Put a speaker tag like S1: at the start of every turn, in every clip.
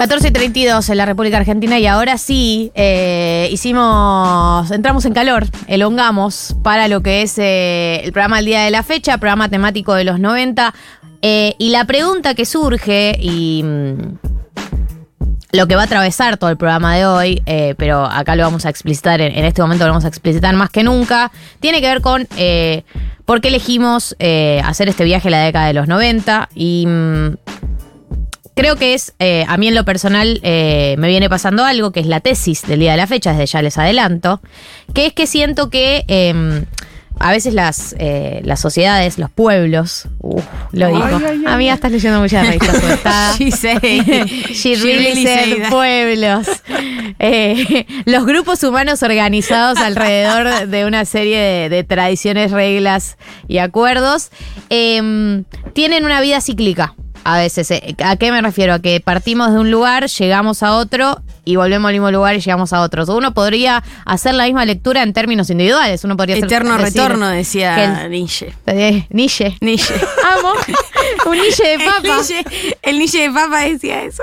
S1: 14 y 32 en la República Argentina y ahora sí eh, hicimos, entramos en calor, elongamos para lo que es eh, el programa del día de la fecha, programa temático de los 90. eh, y la pregunta que surge y mm, lo que va a atravesar todo el programa de hoy, pero acá lo vamos a explicitar, en, este momento lo vamos a explicitar más que nunca, tiene que ver con por qué elegimos hacer este viaje a la década de los 90 y... mm, Creo que es, eh, a mí en lo personal eh, me viene pasando algo, que es la tesis del día de la fecha, desde ya les adelanto, que es que siento que eh, a veces las, eh, las sociedades, los pueblos, uf, lo digo, a mí estás leyendo mucha revista sueltada.
S2: She.
S1: She really said pueblos. Eh, los grupos humanos organizados alrededor de una serie de, de tradiciones, reglas y acuerdos eh, tienen una vida cíclica. A veces, eh, ¿a qué me refiero? A que partimos de un lugar, llegamos a otro y volvemos al mismo lugar y llegamos a otro. Uno podría hacer la misma lectura en términos individuales. Uno podría hacer-
S2: Eterno
S1: decir,
S2: retorno, decía
S1: que
S2: Nietzsche.
S1: Eh, Nietzsche.
S2: Nietzsche.
S1: Amo. Un Nietzsche de
S2: El
S1: papa.
S2: Nietzsche, el Nietzsche de papa decía eso.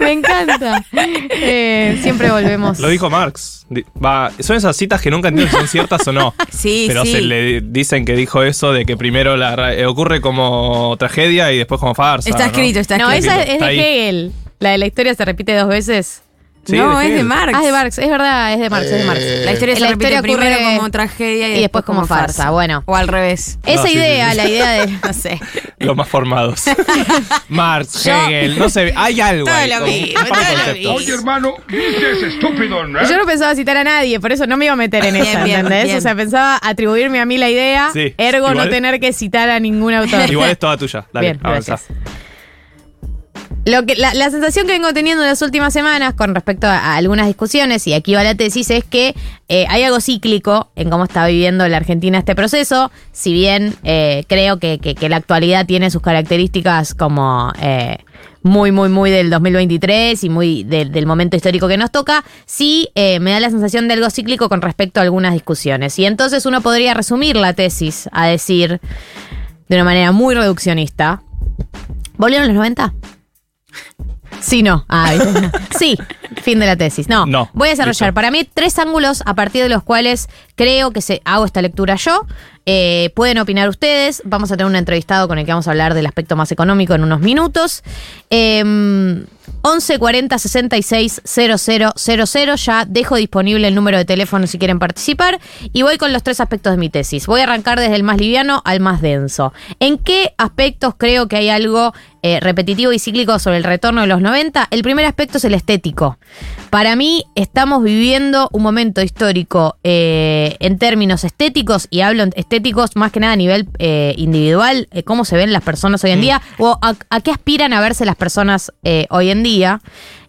S1: Me encanta. Eh, siempre volvemos.
S3: Lo dijo Marx. Va, son esas citas que nunca entiendo si son ciertas o no.
S2: Sí,
S3: Pero
S2: sí.
S3: se le dicen que dijo eso de que primero la eh, ocurre como tragedia y después como farsa.
S2: Está
S3: ¿no?
S2: escrito, está
S1: No,
S2: escrito.
S1: esa es de
S3: Está ahí.
S1: Hegel. La de la historia se repite dos veces.
S3: Sí,
S2: no,
S3: de
S2: es de. Marx.
S1: Ah, es de Marx, es verdad, es de Marx, es de Marx.
S2: La historia se
S1: La
S2: repite
S1: historia
S2: primero
S1: ocurre-
S2: como tragedia y,
S1: y después como farsa, bueno.
S2: O al revés.
S1: Esa
S3: sí,
S1: idea,
S3: sí, sí.
S1: la idea de.
S2: No sé.
S3: Los más formados. Marx,
S2: Yo-
S3: Hegel, no sé, hay algo
S2: Todo
S3: ahí.
S2: lo mismo, todo lo.
S4: Oye, hermano, ¿viste ese estúpido, no?
S1: Yo no pensaba citar a nadie, por eso no me iba a meter en
S2: bien,
S1: ¿entendés?
S2: bien.
S1: O sea, pensaba atribuirme a mí la idea,
S3: Sí,
S1: ergo no tener que citar a ningún autor.
S3: Igual es toda tuya. Dale,
S1: Bien,
S3: avanza.
S1: gracias. Lo que, la, sensación que vengo teniendo en las últimas semanas con respecto a, algunas discusiones, y aquí va la tesis, es que eh, hay algo cíclico en cómo está viviendo la Argentina este proceso. Si bien eh, creo que, que- la actualidad tiene sus características como eh, muy, muy, muy del 2023 y muy del- momento histórico que nos toca, sí me da la sensación de algo cíclico con respecto a algunas discusiones. Y entonces uno podría resumir la tesis a decir, de una manera muy reduccionista, ¿volvieron los 90? Sí, no. Ah, sí, fin de la tesis. No,
S3: No,
S1: voy a desarrollar
S3: listo.
S1: para mí tres ángulos a partir de los cuales creo que se, hago esta lectura yo. Eh, pueden opinar ustedes. Vamos a tener un entrevistado con el que vamos a hablar del aspecto más económico en unos minutos. Eh, 11 40 66 000. Ya dejo disponible el número de teléfono si quieren participar. Y voy con los tres aspectos de mi tesis. Voy a arrancar desde el más liviano al más denso. ¿En qué aspectos creo que hay algo eh, repetitivo y cíclico sobre el retorno de los 90? El primer aspecto es el estético. Para mí estamos viviendo un momento histórico eh, en términos estéticos, y hablo en estéticos más que nada a nivel eh, individual, eh, cómo se ven las personas hoy en día, o a, a qué aspiran a verse las personas eh, hoy en día.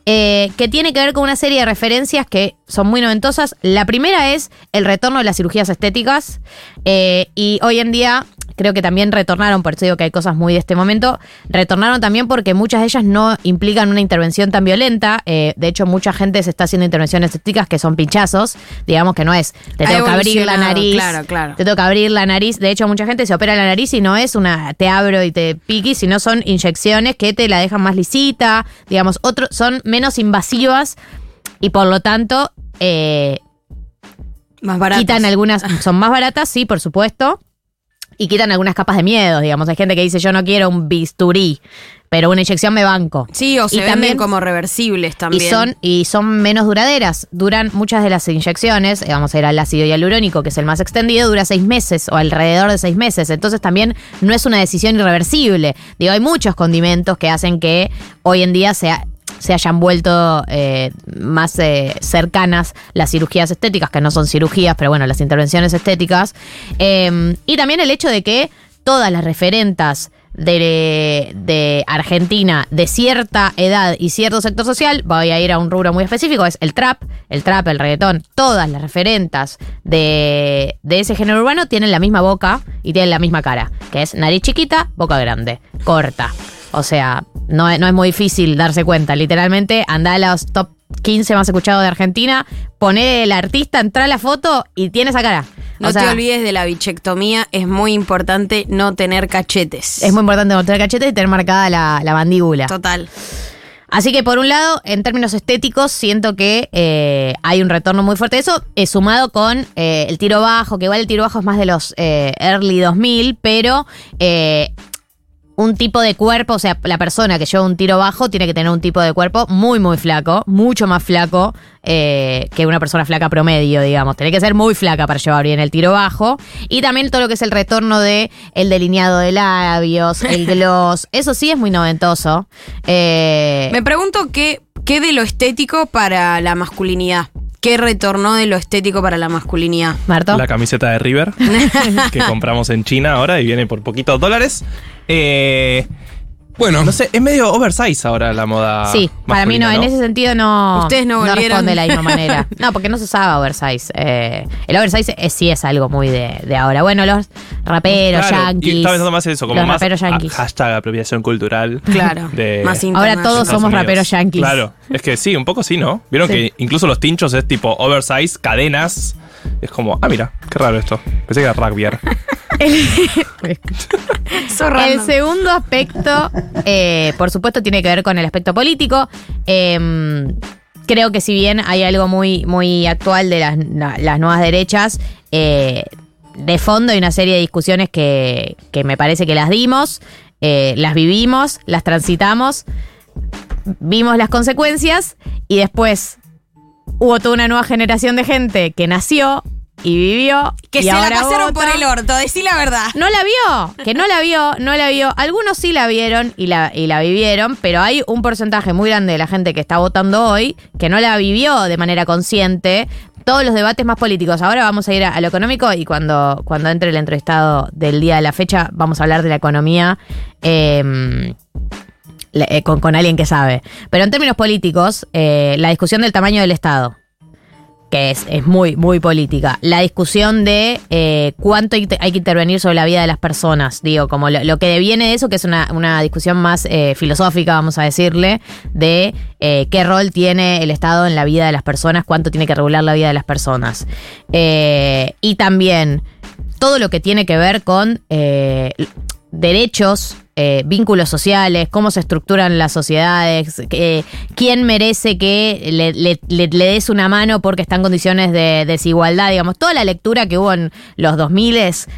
S1: eh, que tiene que ver con una serie de referencias que son muy noventosas. La primera es el retorno de las cirugías estéticas. eh, y hoy en día creo que también retornaron, por eso digo que hay cosas muy de este momento, retornaron también porque muchas de ellas no implican una intervención tan violenta. eh, de hecho, mucha gente se está haciendo intervenciones estéticas que son pinchazos. Digamos que no es, te tengo que abrir la nariz.
S2: claro, claro.
S1: Te tengo que abrir la nariz. De hecho, mucha gente se opera la nariz y no es una te abro y te piqui, sino son inyecciones que te la dejan más lisita. Digamos, otro, son menos invasivas y por lo tanto eh,
S2: Más barato.
S1: quitan algunas, son más baratas, sí, por supuesto, y quitan algunas capas de miedo, digamos. Hay gente que dice, yo no quiero un bisturí, pero una inyección me banco.
S2: Sí, o se
S1: Y
S2: venden
S1: también-
S2: como reversibles también.
S1: Y son, y son menos duraderas. Duran muchas de las inyecciones, eh, vamos a ir al ácido hialurónico, que es el más extendido, dura seis meses o alrededor de seis meses. Entonces también no es una decisión irreversible. Digo, hay muchos condimentos que hacen que hoy en día sea se hayan vuelto eh, más eh, cercanas las cirugías estéticas, que no son cirugías, pero bueno, las intervenciones estéticas. Eh, y también el hecho de que todas las referentas de, de Argentina de cierta edad y cierto sector social, voy a ir a un rubro muy específico, es el trap, el trap, el reggaetón, todas las referentas de, de ese género urbano tienen la misma boca y tienen la misma cara, que es nariz chiquita, boca grande, corta. O sea, no, es- no es muy difícil darse cuenta. Literalmente, anda a los top 15 más escuchados de Argentina, poné el artista, entra a la foto y tiene esa cara.
S2: No
S1: o sea,
S2: te olvides de la bichectomía, es muy importante no tener cachetes.
S1: es muy importante no tener cachetes y tener marcada la, la mandíbula.
S2: Total.
S1: Así que por un lado, en términos estéticos, siento que eh, hay un retorno muy fuerte de eso, eh, sumado con eh, el tiro bajo, que igual el tiro bajo es más de los eh, early 2000, pero un tipo de cuerpo, o sea, la persona que lleva un tiro bajo tiene que tener un tipo de cuerpo muy, muy flaco, mucho más flaco eh, que una persona flaca promedio, digamos. Tiene que ser muy flaca para llevar bien el tiro bajo. Y también todo lo que es el retorno de el delineado de labios, el gloss. Eso sí es muy noventoso. Eh,
S2: Me pregunto qué, qué de lo estético para la masculinidad. ¿Qué retornó de lo estético para la masculinidad?
S1: Marto.
S3: La camiseta de River que compramos en China ahora y viene por poquitos dólares. Eh,
S5: Bueno,
S3: no sé, es medio oversize ahora la moda.
S1: Sí, para mí no, en ese sentido no,
S2: Ustedes no volvieron.
S1: responde de la misma manera. No, porque no se usaba oversize. Eh, el oversize es- sí es algo muy de, de ahora. Bueno, los raperos,
S3: Claro,
S1: yankees.
S3: Y estaba pensando más en eso, como
S1: los
S3: más
S1: raperos yankees.
S3: hashtag apropiación cultural.
S2: Claro.
S3: De-
S2: más
S1: Ahora todos somos
S3: Unidos.
S1: raperos yankees.
S3: Claro, es que sí, un poco sí, ¿no? Vieron
S1: Sí.
S3: que incluso los tinchos es tipo oversize, cadenas. Es como, ah, mira, qué raro esto. Pensé que era rugby.
S1: El segundo aspecto, eh, por supuesto, tiene que ver con el aspecto político. Eh, creo que si bien hay algo muy, muy actual de las, la- las nuevas derechas, eh, de fondo hay una serie de discusiones que, que me parece que las dimos, eh, las vivimos, las transitamos, vimos las consecuencias y después hubo toda una nueva generación de gente que nació y vivió.
S2: Que
S1: y
S2: se la pasaron por el orto, decí la verdad.
S1: No la vio, que no la vio, no la vio. Algunos sí la vieron y la, y la vivieron, pero hay un porcentaje muy grande de la gente que está votando hoy que no la vivió de manera consciente. Todos los debates más políticos. Ahora vamos a ir a, a lo económico y cuando, cuando entre el entrevistado del día de la fecha vamos a hablar de la economía. le- eh, con, con alguien que sabe. Pero en términos políticos, eh, la discusión del tamaño del Estado, que es, es muy, muy política. La discusión de eh, cuánto hay, que intervenir sobre la vida de las personas, digo, como lo, que deviene de eso, que es una, una discusión más eh, filosófica, vamos a decirle, de eh, qué rol tiene el Estado en la vida de las personas, cuánto tiene que regular la vida de las personas. Y también todo lo que tiene que ver con derechos, eh, vínculos sociales, cómo se estructuran las sociedades, eh, quién merece que le, le- le- le des una mano porque está en condiciones de desigualdad, digamos, toda la lectura que hubo en los 2000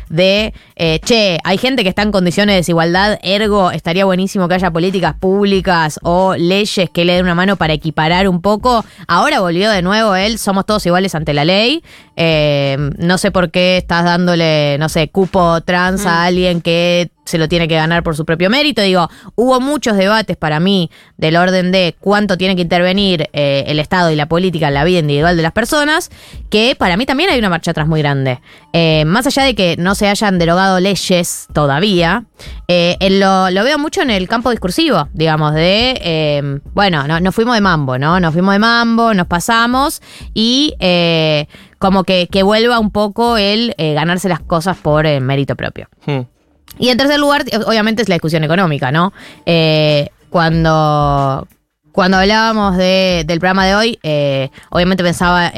S1: de, eh, che, hay gente que está en condiciones de desigualdad, ergo estaría buenísimo que haya políticas públicas o leyes que le den una mano para equiparar un poco. Ahora volvió de nuevo él, somos todos iguales ante la ley. Eh, no sé por qué estás dándole, no sé, cupo trans a alguien que se lo tiene que ganar por su propio mérito. Digo, hubo muchos debates para mí del orden de cuánto tiene que intervenir eh, el Estado y la política en la vida individual de las personas, que para mí también hay una marcha atrás muy grande. Eh, más allá de que no se hayan derogado leyes todavía, eh, lo, lo veo mucho en el campo discursivo, digamos, de, bueno, no- nos fuimos de mambo, ¿no? Nos fuimos de mambo, nos pasamos y... como que, que vuelva un poco el ganarse las cosas por mérito propio.
S3: Hmm.
S1: Y en tercer lugar, obviamente es la discusión económica, ¿no? Eh, cuando, cuando hablábamos de- del programa de hoy, eh, obviamente pensaba, eh,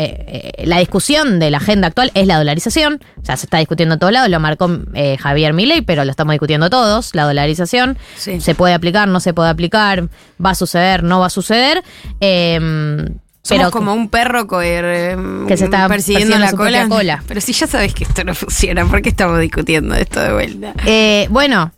S1: eh, la discusión de la agenda actual es la dolarización, o sea, se está discutiendo en todos lados, lo marcó eh, Javier Milei, pero lo estamos discutiendo todos, la dolarización,
S2: Sí.
S1: se puede aplicar, no se puede aplicar, va a suceder, no va a suceder.
S2: Somos
S1: pero
S2: como un perro co- eh,
S1: Que se está
S2: persiguiendo
S1: persiguiendo
S2: la cola. Pero si ya sabes que esto no funciona, ¿por qué estamos discutiendo esto de vuelta?
S1: Eh, bueno,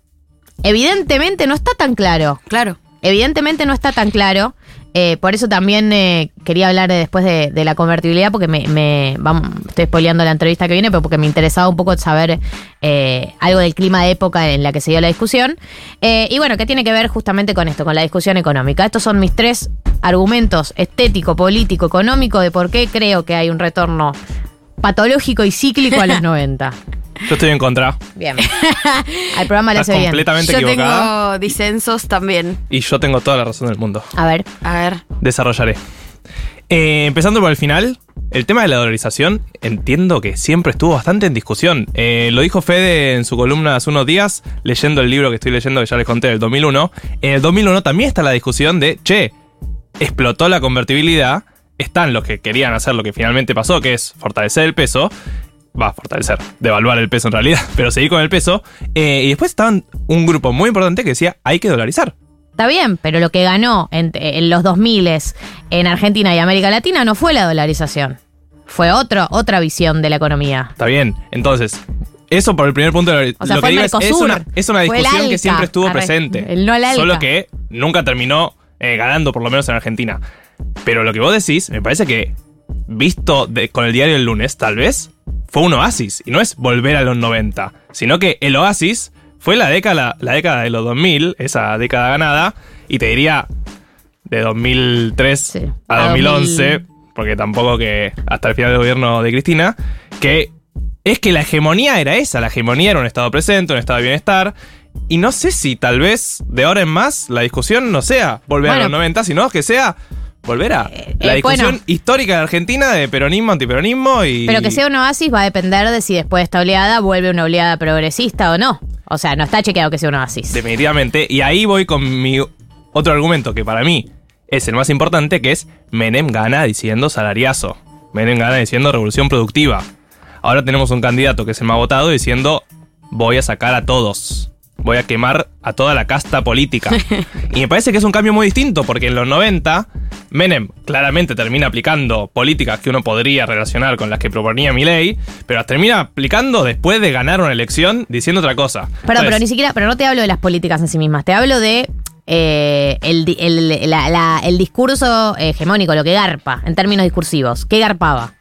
S1: evidentemente no está tan claro.
S2: Claro.
S1: Evidentemente no está tan claro. Eh, por eso también eh, quería hablar de- después de, de la convertibilidad, porque me, me- vamos, estoy spoileando la entrevista que viene, pero porque me interesaba un poco saber eh, algo del clima de época en la que se dio la discusión. Y bueno, ¿qué tiene que ver justamente con esto, con la discusión económica? Estos son mis tres argumentos estético, político, económico de por qué creo que hay un retorno patológico y cíclico a los 90.
S3: Yo estoy en contra.
S1: Bien. Al programa le hace bien.
S3: completamente
S2: Yo
S3: equivocada.
S2: tengo disensos también.
S3: Y yo tengo toda la razón del mundo.
S1: A ver.
S2: A ver.
S3: Desarrollaré. Eh, empezando por el final, el tema de la dolarización entiendo que siempre estuvo bastante en discusión. Eh, lo dijo Fede en su columna hace unos días, leyendo el libro que estoy leyendo, que ya les conté, del 2001. En el 2001 también está la discusión de, che, explotó la convertibilidad, están los que querían hacer lo que finalmente pasó, que es fortalecer el peso. Va, fortalecer, devaluar el peso en realidad, pero seguir con el peso. Eh, y después estaban un grupo muy importante que decía, hay que dolarizar.
S1: Está bien, pero lo que ganó en, en los 2000 en Argentina y América Latina no fue la dolarización. Fue otro, otra visión de la economía.
S3: Está bien. Entonces, eso por el primer punto. Lo,
S1: O sea,
S3: lo que digo es, una, es una discusión que siempre estuvo
S1: arre,
S3: presente.
S1: el no al.
S3: Solo que nunca terminó eh, ganando, por lo menos en Argentina. Pero lo que vos decís, me parece que, visto de- con el diario el lunes, tal vez, fue un oasis. Y no es volver a los 90, sino que el oasis fue la década, la década de los 2000, esa década ganada, y te diría de 2003
S1: Sí.
S3: a
S1: A
S3: 2011, porque tampoco que hasta el final del gobierno de Cristina, que es que la hegemonía era esa, la hegemonía era un estado presente, un estado de bienestar, y no sé si tal vez de ahora en más la discusión no sea volver a los 90, sino que sea volver a la
S1: eh,
S3: discusión
S1: bueno.
S3: histórica de Argentina de peronismo, antiperonismo y...
S1: Pero que sea un oasis va a depender de si después de esta oleada vuelve una oleada progresista o no. O sea, no está chequeado que sea un oasis.
S3: Definitivamente. Y ahí voy con mi otro argumento que para mí es el más importante, que es Menem gana diciendo salariazo. Menem gana diciendo revolución productiva. Ahora tenemos un candidato que es el más votado diciendo voy a sacar a todos. Voy a quemar a toda la casta política. y me parece que es un cambio muy distinto, porque en los 90, Menem claramente termina aplicando políticas que uno podría relacionar con las que proponía Milei, pero las termina aplicando después de ganar una elección diciendo otra cosa. Entonces,
S1: pero ni siquiera, pero no te hablo de las políticas en sí mismas, te hablo de eh, el, el- la- la- el discurso hegemónico, lo que garpa en términos discursivos. ¿Qué garpaba?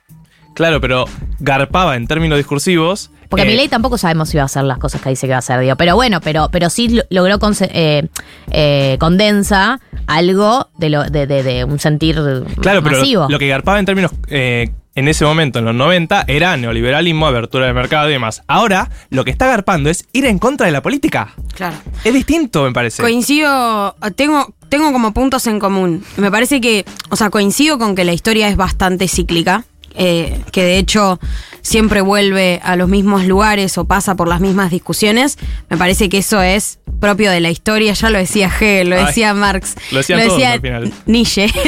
S3: Claro, pero garpaba en términos discursivos.
S1: Porque
S3: eh,
S1: Milei tampoco sabemos si va a hacer las cosas que dice que va a hacer, digo. Pero bueno, pero, pero sí lo- logró eh, eh, condensa algo de, lo, de, de- de un sentir
S3: Claro, pero
S1: masivo.
S3: lo, lo que garpaba en términos. eh, en ese momento, en los 90, era neoliberalismo, abertura del mercado y demás. Ahora, lo que está garpando es ir en contra de la política.
S2: Claro.
S3: Es distinto, me parece.
S2: Coincido, tengo, tengo como puntos en común. Me parece que, o sea, coincido con que la historia es bastante cíclica, eh, que de hecho siempre vuelve a los mismos lugares o pasa por las mismas discusiones. Me parece que eso es propio de la historia, ya lo decía Hegel, lo
S3: Ay,
S2: decía Marx,
S3: lo decían todos al final.
S2: Nietzsche.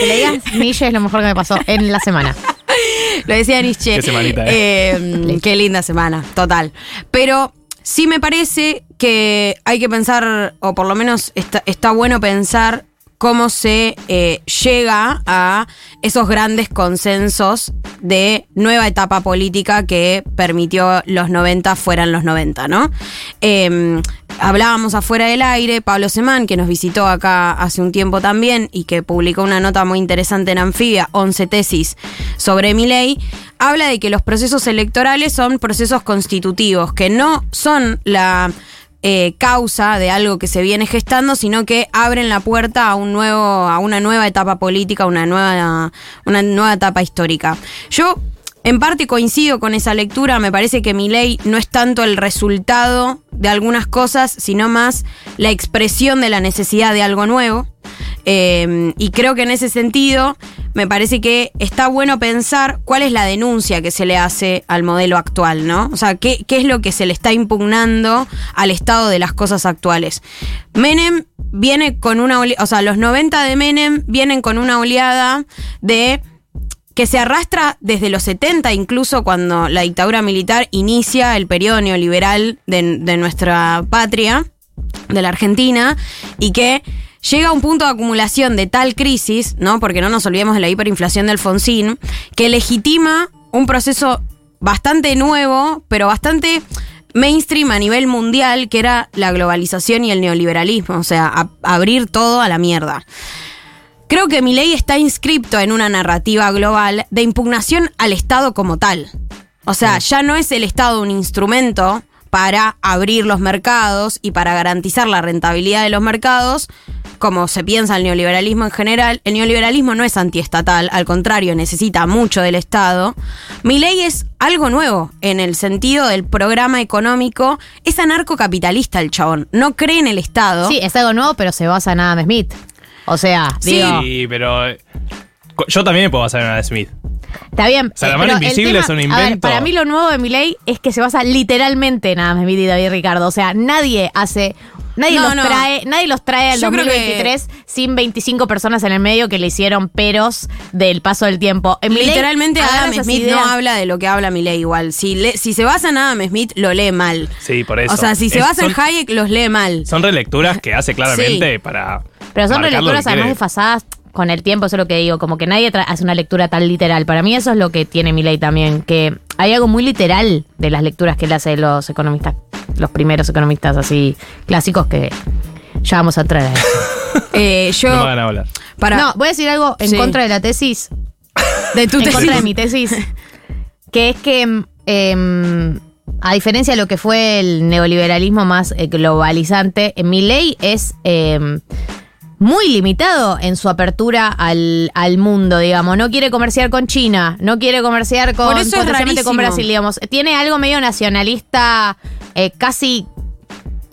S1: Que le digas Nietzsche es lo mejor que me pasó en la semana.
S2: Lo decía Nietzsche.
S3: Qué semanita, ¿eh?
S2: Eh, qué linda semana, total. Pero sí me parece que hay que pensar, o por lo menos está, está bueno pensar cómo se eh, llega a esos grandes consensos de nueva etapa política que permitió los 90 fueran los 90, ¿no? Eh, hablábamos afuera del aire, Pablo Semán, que nos visitó acá hace un tiempo también y que publicó una nota muy interesante en Anfibia, 11 tesis sobre mi ley, habla de que los procesos electorales son procesos constitutivos, que no son la eh, causa de algo que se viene gestando, sino que abren la puerta a un nuevo, a una nueva etapa política, una nueva, una nueva etapa histórica. Yo en parte coincido con esa lectura, me parece que mi ley no es tanto el resultado de algunas cosas, sino más la expresión de la necesidad de algo nuevo. Eh, y creo que en ese sentido me parece que está bueno pensar cuál es la denuncia que se le hace al modelo actual, ¿no? O sea, qué, qué es lo que se le está impugnando al estado de las cosas actuales. Menem viene con una oleada, o sea, los 90 de Menem vienen con una oleada de que se arrastra desde los 70, incluso cuando la dictadura militar inicia el periodo neoliberal de, de nuestra patria, de la Argentina, y que llega a un punto de acumulación de tal crisis, ¿no? Porque no nos olvidemos de la hiperinflación de Alfonsín, que legitima un proceso bastante nuevo, pero bastante mainstream a nivel mundial, que era la globalización y el neoliberalismo, o sea, a- abrir todo a la mierda. Creo que mi ley está inscripto en una narrativa global de impugnación al Estado como tal. O sea, ya no es el Estado un instrumento para abrir los mercados y para garantizar la rentabilidad de los mercados, como se piensa el neoliberalismo en general. El neoliberalismo no es antiestatal, al contrario, necesita mucho del Estado. Mi ley es algo nuevo en el sentido del programa económico. Es anarcocapitalista el chabón, no cree en el Estado.
S1: Sí, es algo nuevo, pero se basa en Adam Smith. O sea,
S2: Sí.
S1: digo,
S3: Sí, pero. Yo también me puedo basar en Adam Smith.
S1: está bien.
S3: sea, la mano
S1: pero el
S3: invisible es un
S1: a ver,
S3: invento.
S1: para mí lo nuevo de mi ley es que se basa literalmente en Adam Smith y David Ricardo. O sea, nadie hace Nadie,
S2: No,
S1: los,
S2: no.
S1: Trae, nadie los trae al
S2: Yo creo que-
S1: 2023 sin 25 personas en el medio que le hicieron peros del paso del tiempo. En
S2: Literalmente Adam Smith
S1: ideas-
S2: no habla de lo que habla Milei igual. Si, le- si se basa en Adam Smith, lo lee mal.
S3: Sí, por eso.
S2: O sea, si se
S3: Es-
S2: basa en
S3: son-
S2: Hayek, los lee mal.
S3: Son relecturas que hace claramente para.
S1: Pero son relecturas además desfasadas con el tiempo, eso es lo que digo, como que nadie hace una lectura tan literal. Para mí eso es lo que tiene Milei también, que hay algo muy literal de las lecturas que él hace de los economistas, los primeros economistas así clásicos que ya vamos a eso.
S2: Eh, yo.
S3: No me hablar.
S2: para,
S1: No, voy a decir algo en
S2: Sí.
S1: contra de la tesis,
S2: de tu
S1: en
S2: tesis.
S1: contra de mi tesis, que es que em, a diferencia de lo que fue el neoliberalismo más eh, globalizante, en mi ley es em, muy limitado en su apertura al, al mundo, digamos. No quiere comerciar con China, no quiere comerciar con,
S2: Por eso es
S1: con. Brasil, digamos. Tiene algo medio nacionalista, eh, casi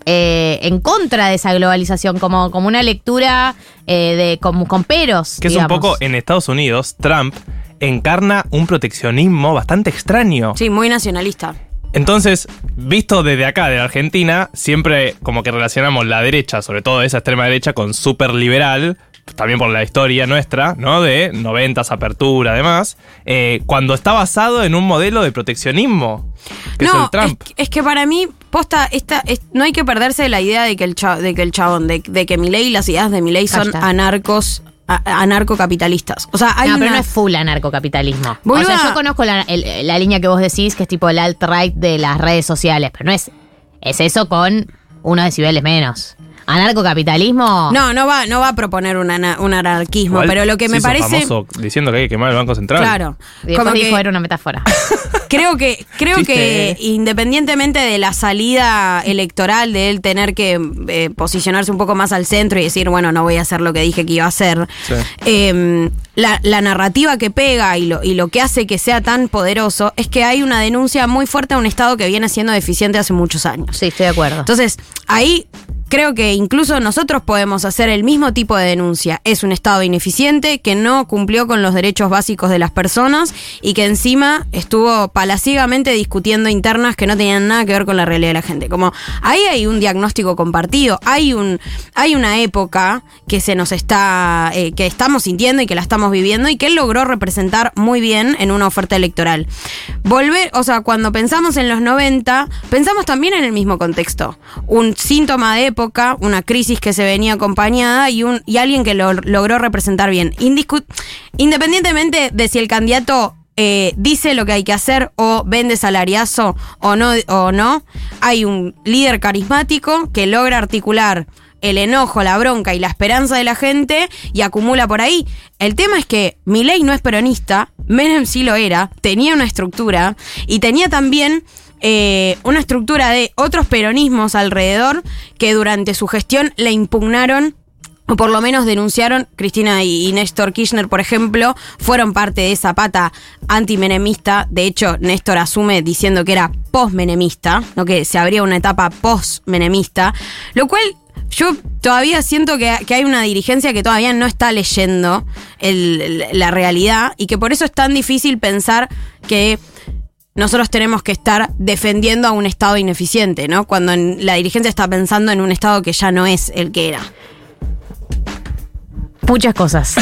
S1: eh, en contra de esa globalización, como, como una lectura eh, de como, con peros.
S3: Que es
S1: digamos.
S3: un poco en Estados Unidos, Trump encarna un proteccionismo bastante extraño.
S2: Sí, muy nacionalista.
S3: Entonces, visto desde acá, de la Argentina, siempre como que relacionamos la derecha, sobre todo esa extrema derecha, con súper liberal, también por la historia nuestra, ¿no? De noventas, apertura, además, eh, cuando está basado en un modelo de proteccionismo, que es
S2: no,
S3: el Trump.
S2: Es, es que para mí, posta, esta, es- no hay que perderse de la idea de que el, cha- de que el chabón, de, de que Milei y las ideas de Milei son anarcos, anarcocapitalistas. O sea, hay
S1: no, pero no es full anarcocapitalismo.
S2: Boluda.
S1: O sea, yo conozco la, el- la línea que vos decís, que es tipo el alt-right de las redes sociales, pero no es. Es eso con unos decibeles menos. Anarcocapitalismo.
S2: No, no va, no va a proponer un, ana- un anarquismo,
S3: Igual
S2: pero lo que
S3: se
S2: me
S3: hizo
S2: parece.
S3: famoso diciendo que hay que quemar el Banco Central.
S2: Claro.
S1: Y
S2: Como
S1: dijo
S2: que
S1: era una metáfora.
S2: creo que, creo
S3: Chiste.
S2: que independientemente de la salida electoral, de él tener que eh, posicionarse un poco más al centro y decir, bueno, no voy a hacer lo que dije que iba a hacer.
S3: Sí.
S2: eh, la, la narrativa que pega y lo, y lo que hace que sea tan poderoso es que hay una denuncia muy fuerte a un Estado que viene siendo deficiente hace muchos años.
S1: Sí, estoy de acuerdo.
S2: Entonces, ahí creo que incluso nosotros podemos hacer el mismo tipo de denuncia. Es un Estado ineficiente que no cumplió con los derechos básicos de las personas y que encima estuvo palaciegamente discutiendo internas que no tenían nada que ver con la realidad de la gente. Como ahí hay un diagnóstico compartido, hay un hay una época que se nos está eh, que estamos sintiendo y que la estamos viviendo y que él logró representar muy bien en una oferta electoral. Volver, o sea, cuando pensamos en los 90, pensamos también en el mismo contexto. Un síntoma de época, una crisis que se venía acompañada y, un, y alguien que lo logró representar bien. Indiscu- Independientemente de si el candidato eh, dice lo que hay que hacer o vende salariazo o no, o no, hay un líder carismático que logra articular el enojo, la bronca y la esperanza de la gente y acumula por ahí. El tema es que Milei no es peronista, Menem sí lo era, tenía una estructura y tenía también eh, una estructura de otros peronismos alrededor que durante su gestión le impugnaron o por lo menos denunciaron, Cristina y, Néstor Kirchner, por ejemplo, fueron parte de esa pata antimenemista. De hecho, Néstor asume diciendo que era postmenemista, no que se abría una etapa postmenemista, lo cual yo todavía siento que, que hay una dirigencia que todavía no está leyendo el- la realidad y que por eso es tan difícil pensar que nosotros tenemos que estar defendiendo a un Estado ineficiente, ¿no? Cuando la dirigencia está pensando en un Estado que ya no es el que era.
S1: Muchas cosas.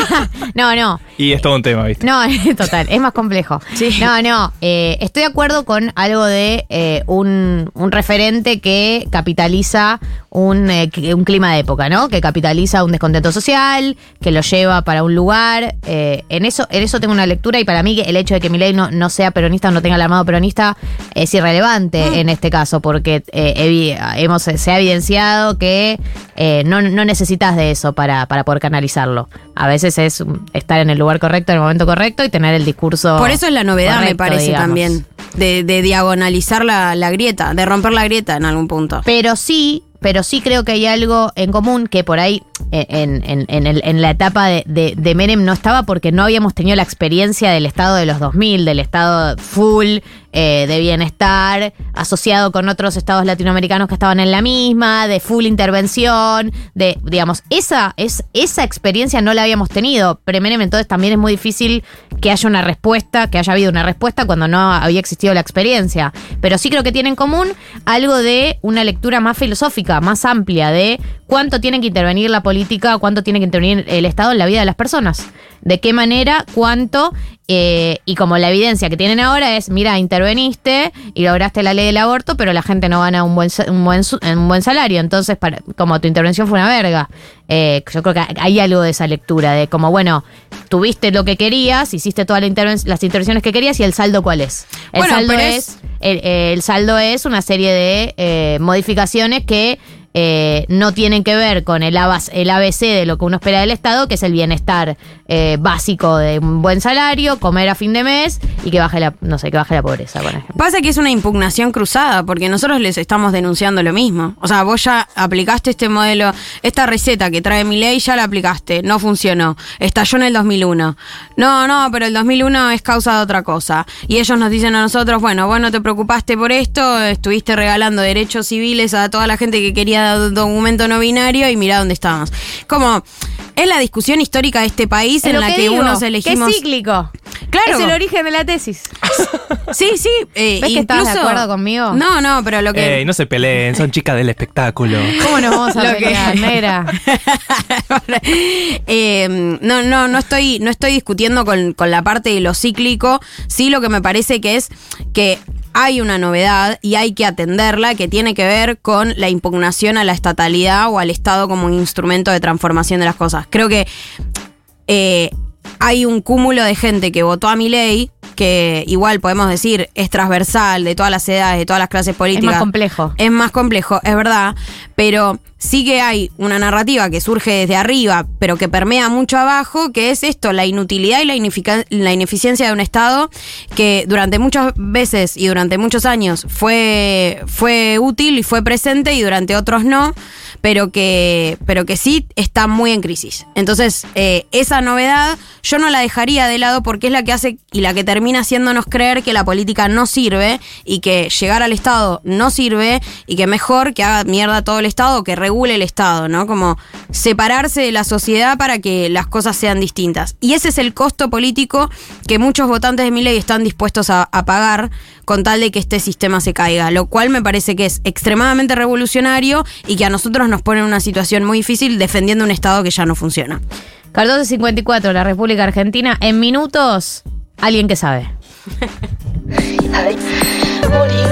S1: no, no.
S3: Y es todo un tema, ¿viste?
S1: No, total, es más complejo.
S2: Sí.
S1: No, no, eh, estoy de acuerdo con algo de eh, un, un referente que capitaliza un, eh, un clima de época, ¿no? Que capitaliza un descontento social, que lo lleva para un lugar. eh, en eso en eso tengo una lectura y para mí que el hecho de que Milei no, no sea peronista o no tenga el armado peronista es irrelevante en este caso, porque eh, hemos, se ha evidenciado que eh, no, no necesitas de eso para, para poder canalizarlo. A veces es estar en el lugar correcto, en el momento correcto y tener el discurso.
S2: Por eso es la novedad, me parece
S1: digamos.
S2: también. De, de diagonalizar la, la grieta, de romper la grieta en algún punto.
S1: Pero sí, pero sí creo que hay algo en común que por ahí eh, en, en- en el- en la etapa de, de, de Menem no estaba porque no habíamos tenido la experiencia del Estado de los 2000, del Estado full, eh, de bienestar asociado con otros estados latinoamericanos que estaban en la misma, de full intervención, de, digamos, esa, es, esa experiencia no la habíamos tenido. Premenem, entonces también es muy difícil que haya una respuesta, que haya habido una respuesta cuando no había existido la experiencia. Pero sí creo que tiene en común algo de una lectura más filosófica, más amplia, de cuánto tiene que intervenir la política, cuánto tiene que intervenir el Estado en la vida de las personas. De qué manera, cuánto, eh, y como la evidencia que tienen ahora es, mira, interveniste y lograste la ley del aborto, pero la gente no gana un buen, un buen, un buen salario, entonces para, como tu intervención fue una verga. Eh, yo creo que hay algo de esa lectura, de como, bueno, tuviste lo que querías, hiciste todas la interven- las intervenciones que querías y el saldo cuál es. El
S2: Bueno,
S1: saldo es,
S2: es-
S1: el, el saldo es una serie de eh, modificaciones que eh, no tienen que ver con el, el ABC de lo que uno espera del Estado, que es el bienestar eh, básico de un buen salario, comer a fin de mes y que baje la, no sé, que baje la pobreza, por ejemplo.
S2: Pasa que es una impugnación cruzada, porque nosotros les estamos denunciando lo mismo. O sea, vos ya aplicaste este modelo, esta receta que trae mi ley, ya la aplicaste, no funcionó. Estalló en el 2001. No, no, pero el 2001 es causa de otra cosa. Y ellos nos dicen a nosotros, bueno, vos no te preocupaste por esto, estuviste regalando derechos civiles a toda la gente que quería do- documento no binario y mirá dónde estamos. Como, es la discusión histórica de este país en la que,
S1: digo,
S2: unos
S1: que
S2: elegimos...
S1: es cíclico.
S2: Claro.
S1: Es el origen de la tesis.
S2: Sí, sí. eh,
S1: ¿Ves que estabas de acuerdo conmigo?
S2: No, no, pero lo que.
S3: Ey, no se peleen, son chicas del espectáculo.
S1: ¿Cómo nos vamos a
S2: Lo que-
S1: pelear, negra?
S2: Eh, no, no, no estoy, no estoy discutiendo con, con la parte de lo cíclico. Sí, lo que me parece que es que hay una novedad y hay que atenderla que tiene que ver con la impugnación a la estatalidad o al Estado como un instrumento de transformación de las cosas. Creo que eh, hay un cúmulo de gente que votó a mi ley, que igual podemos decir es transversal, de todas las edades, de todas las clases políticas.
S1: más complejo.
S2: Es más complejo, es verdad, pero sí que hay una narrativa que surge desde arriba, pero que permea mucho abajo, que es esto, la inutilidad y la, ineficiencia de un Estado que durante muchas veces y durante muchos años fue, fue útil y fue presente y durante otros no, pero que, pero que sí está muy en crisis. Entonces, eh, esa novedad yo no la dejaría de lado porque es la que hace y la que termina haciéndonos creer que la política no sirve y que llegar al Estado no sirve y que mejor que haga mierda todo el Estado, que regule el Estado, ¿no? Como separarse de la sociedad para que las cosas sean distintas. Y ese es el costo político que muchos votantes de mi ley están dispuestos a, a pagar con tal de que este sistema se caiga, lo cual me parece que es extremadamente revolucionario y que a nosotros nos pone en una situación muy difícil defendiendo un Estado que ya no funciona.
S1: Cardoso 54, la República Argentina. En minutos, alguien que sabe.